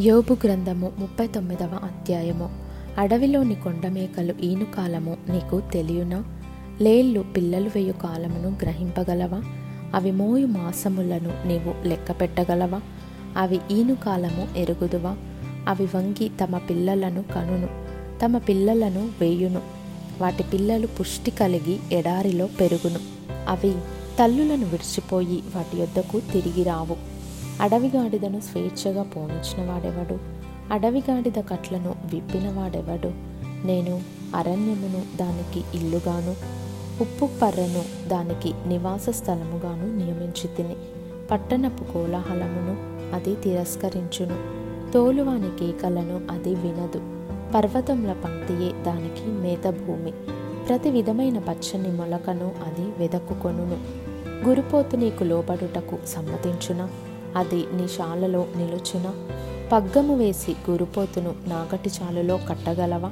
యోబు గ్రంథము ముప్పై తొమ్మిదవ అధ్యాయము. అడవిలోని కొండమేకలు ఈను కాలము నీకు తెలియనా? లేళ్ళు పిల్లలు వేయు కాలమును గ్రహింపగలవా? అవి మోయు మాసములను నీవు లెక్క పెట్టగలవా అవి ఈను కాలము ఎరుగుదువా? అవి వంగి తమ పిల్లలను కనును తమ పిల్లలను వేయును. వాటి పిల్లలు పుష్టి కలిగి ఎడారిలో పెరుగును. అవి తల్లులను విడిచిపోయి వాటి యొద్దకు తిరిగి రావు. అడవిగాడిదను స్వేచ్ఛగా పోనిచ్చిన వాడెవడు? అడవిగాడిద కట్లను విప్పిన వాడెవడు? నేను అరణ్యమును దానికి ఇల్లుగాను ఉప్పు పర్రెను దానికి నివాస స్థలముగాను నియమించి తిని పట్టణపు కోలాహలమును అది తిరస్కరించును. తోలువాని కేకలను అది వినదు. పర్వతముల పంక్తియే దానికి మేత భూమి ప్రతి విధమైన పచ్చని మొలకను అది వెదక్కుకొనును గురుపోతు నీకు లోబడుటకు సమ్మతించున? అది నీ శాలలో నిలుచున. పగ్గము వేసి గురుపోతును నాగటి చాలులో కట్టగలవా?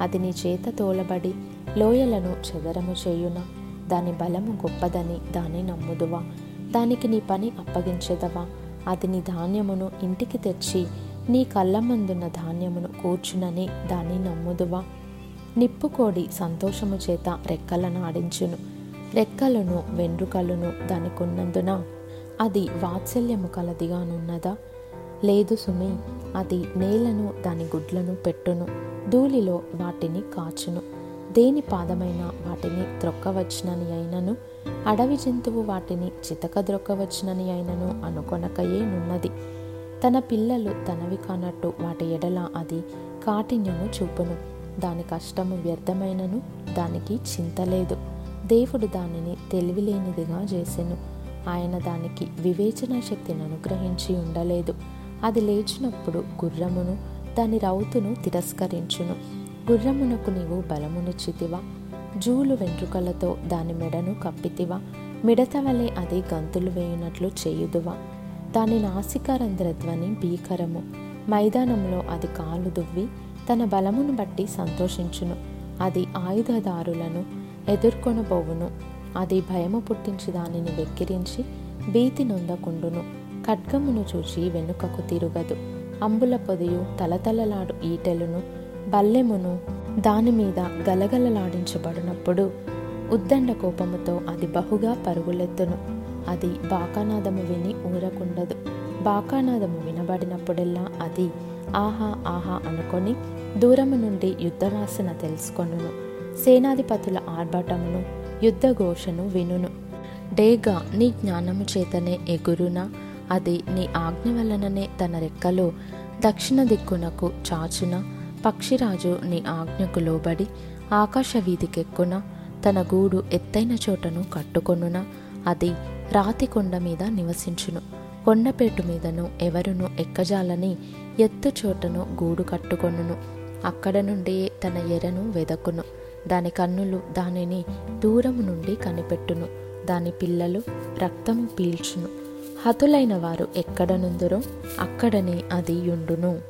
అది నీ చేత తోలబడి లోయలను చెదరము చేయున. దాని బలము గొప్పదని దాన్ని నమ్ముదువా? దానికి నీ పని అప్పగించదవా? అది నీ ధాన్యమును ఇంటికి తెచ్చి నీ కళ్ళమందున్న ధాన్యమును కూర్చునని దాన్ని నమ్ముదువా? నిప్పుకోడి సంతోషము చేత రెక్కలను ఆడించును. రెక్కలను వెండ్రుకలను దానికున్నందున అది వాత్సల్యము కలదిగానున్నదా? లేదు సుమి అది నేలను దాని గుడ్లను పెట్టును ధూళిలో వాటిని కాచును. దేని పాదమైన వాటిని త్రొక్కవచ్చునని అయినను అడవి జంతువు వాటిని చితక ద్రొక్కవచ్చునని అయినను అనుకొనకయే నున్నది. తన పిల్లలు తనవి కానట్టు వాటి ఎడల అది కాఠిన్యము చూపును. దాని కష్టము వ్యర్థమైనను దానికి చింత లేదు. దేవుడు దానిని తెలివిలేనిదిగా చేసెను. ఆయన దానికి వివేచన శక్తిని అనుగ్రహించి ఉండలేదు. అది లేచినప్పుడు గుర్రమును దాని రౌతును తిరస్కరించును. గుర్రమునకు నీవు బలమునిచ్చితివా? జూలు వెంట్రుకలతో దాని మెడను కప్పితివా? మిడత వలె అది గంతులు వేయునట్లు చేయుదువా? దాని నాసికారంధ్రధ్వని భీకరము. మైదానంలో అది కాలు దువ్వి తన బలమును బట్టి సంతోషించును. అది ఆయుధదారులను ఎదుర్కొనబోవును. అది భయము పుట్టించి దానిని వెక్కిరించి భీతి నొందకుండును. ఖడ్గమును చూచి వెనుకకు తిరుగదు. అంబుల పొదియు తలతలలాడు ఈటెలును బల్లెమును దానిమీద గలగలలాడించబడినప్పుడు ఉద్దండ కోపముతో అది బహుగా పరుగులెత్తును. అది బాకానాదము విని ఊరకుండదు. బాకానాదము వినబడినప్పుడెల్లా అది ఆహా ఆహా అనుకొని దూరము నుండి యుద్ధవాసన తెలుసుకొనును. సేనాధిపతుల ఆర్భటమును యుద్ధఘోషను వినును. డేగా నీ జ్ఞానము చేతనే ఎగురున? అది నీ ఆజ్ఞ వలననే తన రెక్కలో దక్షిణ దిక్కునకు చాచున? పక్షిరాజు నీ ఆజ్ఞకు లోబడి ఆకాశ వీధికెక్కున? తన గూడు ఎత్తైన చోటను కట్టుకొనున? అది రాతి కొండ మీద నివసించును. కొండపేటు మీదను ఎవరును ఎక్కజాలని ఎత్తు చోటను గూడు కట్టుకొనును. అక్కడ నుండి తన ఎరను వెదకును. దాని కన్నులు దానిని దూరము నుండి కనిపెట్టును. దాని పిల్లలు రక్తము పీల్చును. హతులైన వారు ఎక్కడ నుందురో అక్కడనే అది యుండును